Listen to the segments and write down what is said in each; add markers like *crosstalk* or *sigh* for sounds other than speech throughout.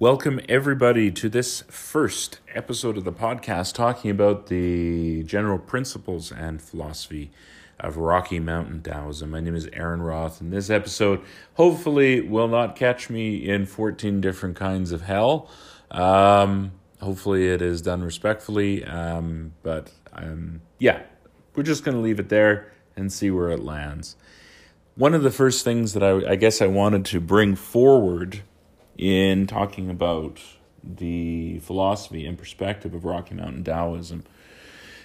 Welcome, everybody, to this first episode of the podcast talking about the general principles and philosophy of Rocky Mountain Taoism. My name is Aaron Roth, and this episode hopefully will not catch me in 14 different kinds of hell. Um, hopefully, it is done respectfully, um, but um, yeah, we're just going to leave it there and see where it lands. One of the first things that I, I guess I wanted to bring forward in talking about the philosophy and perspective of Rocky Mountain Taoism.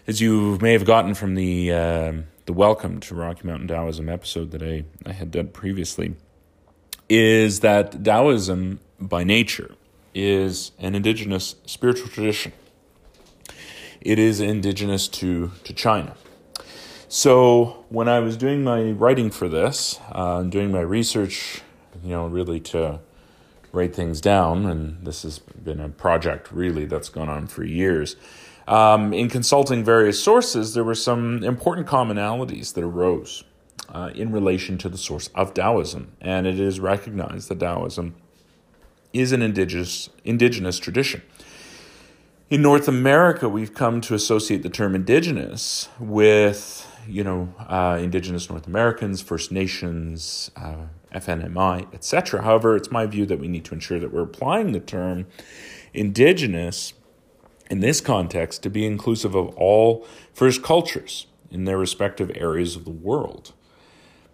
As you may have gotten from the uh, the welcome to Rocky Mountain Taoism episode that I, I had done previously, is that Taoism by nature is an indigenous spiritual tradition. It is indigenous to, to China. So when I was doing my writing for this, uh, doing my research, you know, really to write things down, and this has been a project really that's gone on for years. Um, in consulting various sources, there were some important commonalities that arose uh, in relation to the source of Taoism, and it is recognized that Taoism is an indigenous indigenous tradition. In North America, we've come to associate the term indigenous with, you know, uh, indigenous North Americans, First Nations, uh, FNMI, etc. However, it's my view that we need to ensure that we're applying the term indigenous in this context to be inclusive of all first cultures in their respective areas of the world.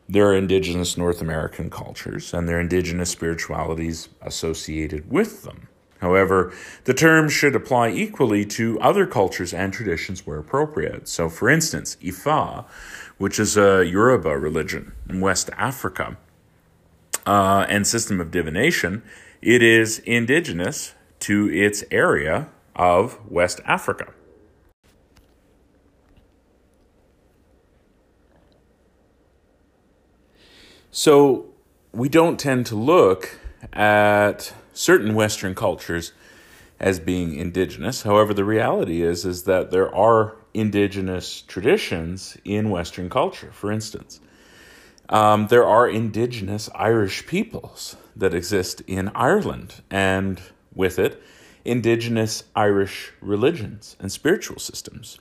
There are indigenous North American cultures and their indigenous spiritualities associated with them. However, the term should apply equally to other cultures and traditions where appropriate. So, for instance, Ifa, which is a Yoruba religion in West Africa, uh, and system of divination, it is indigenous to its area of West Africa. So we don't tend to look at certain Western cultures as being indigenous. However, the reality is is that there are indigenous traditions in Western culture. For instance, um, there are indigenous Irish peoples that exist in Ireland, and with it, indigenous Irish religions and spiritual systems.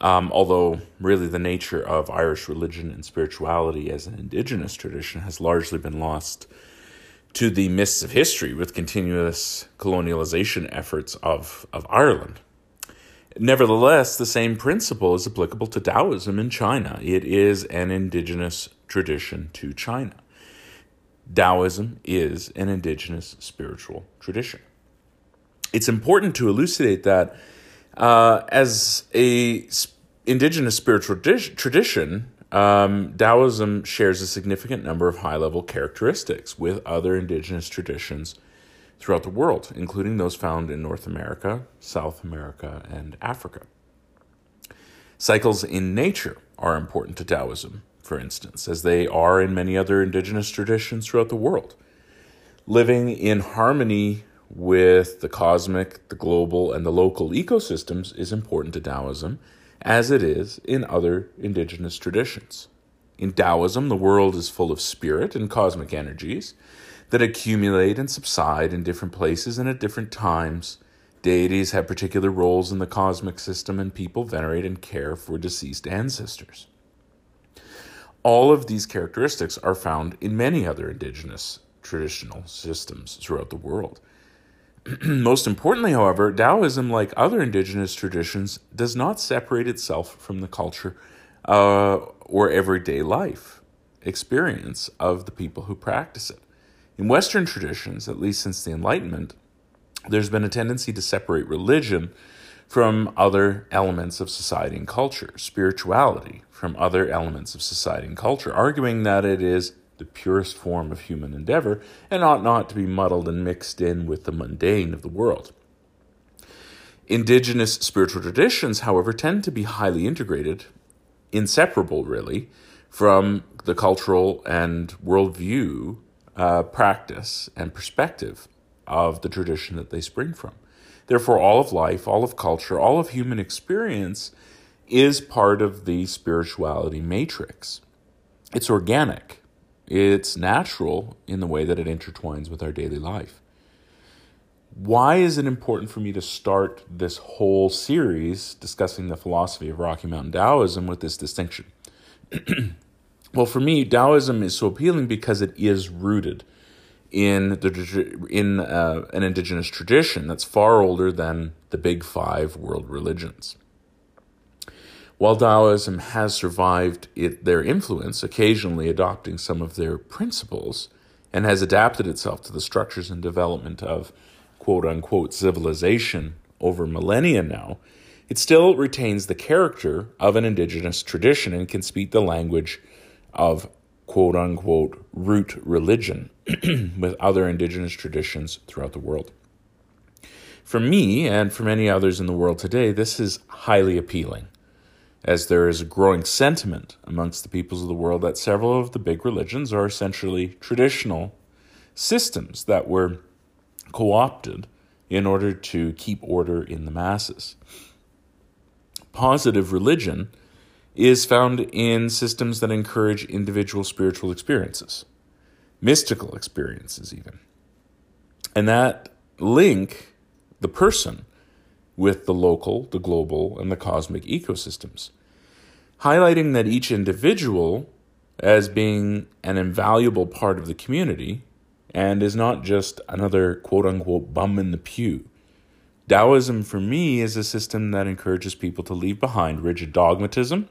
Um, although, really, the nature of Irish religion and spirituality as an indigenous tradition has largely been lost to the mists of history with continuous colonialization efforts of, of Ireland. Nevertheless, the same principle is applicable to Taoism in China. It is an indigenous tradition to China. Taoism is an indigenous spiritual tradition. It's important to elucidate that uh, as a indigenous spiritual tradition, um, Taoism shares a significant number of high level characteristics with other indigenous traditions throughout the world, including those found in North America, South America, and Africa. Cycles in nature are important to Taoism, for instance, as they are in many other indigenous traditions throughout the world. Living in harmony with the cosmic, the global, and the local ecosystems is important to Taoism, as it is in other indigenous traditions. In Taoism, the world is full of spirit and cosmic energies, that accumulate and subside in different places and at different times. Deities have particular roles in the cosmic system, and people venerate and care for deceased ancestors. All of these characteristics are found in many other indigenous traditional systems throughout the world. *clears throat* Most importantly, however, Taoism, like other indigenous traditions, does not separate itself from the culture uh, or everyday life experience of the people who practice it. In Western traditions, at least since the Enlightenment, there's been a tendency to separate religion from other elements of society and culture, spirituality from other elements of society and culture, arguing that it is the purest form of human endeavor and ought not to be muddled and mixed in with the mundane of the world. Indigenous spiritual traditions, however, tend to be highly integrated, inseparable really, from the cultural and worldview uh, practice and perspective of the tradition that they spring from. Therefore, all of life, all of culture, all of human experience is part of the spirituality matrix. It's organic, it's natural in the way that it intertwines with our daily life. why is it important for me to start this whole series discussing the philosophy of Rocky Mountain Taoism with this distinction? *clears throat* well, for me, Taoism is so appealing because it is rooted in the in uh, an indigenous tradition that's far older than the big five world religions. While Taoism has survived it, their influence, occasionally adopting some of their principles, and has adapted itself to the structures and development of quote unquote civilization over millennia now, it still retains the character of an indigenous tradition and can speak the language of quote unquote root religion *clears throat* with other indigenous traditions throughout the world. For me and for many others in the world today, this is highly appealing, as there is a growing sentiment amongst the peoples of the world that several of the big religions are essentially traditional systems that were co opted in order to keep order in the masses. Positive religion is found in systems that encourage individual spiritual experiences, mystical experiences, even. And that link the person with the local, the global, and the cosmic ecosystems, highlighting that each individual, as being an invaluable part of the community, and is not just another quote unquote bum in the pew. Taoism, for me, is a system that encourages people to leave behind rigid dogmatism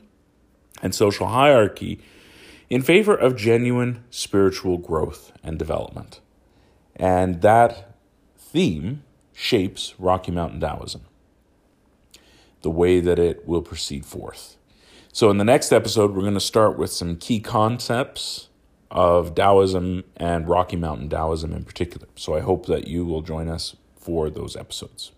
and social hierarchy in favor of genuine spiritual growth and development. And that theme shapes Rocky Mountain Taoism, the way that it will proceed forth. So, in the next episode, we're going to start with some key concepts of Taoism and Rocky Mountain Taoism in particular. So I hope that you will join us for those episodes.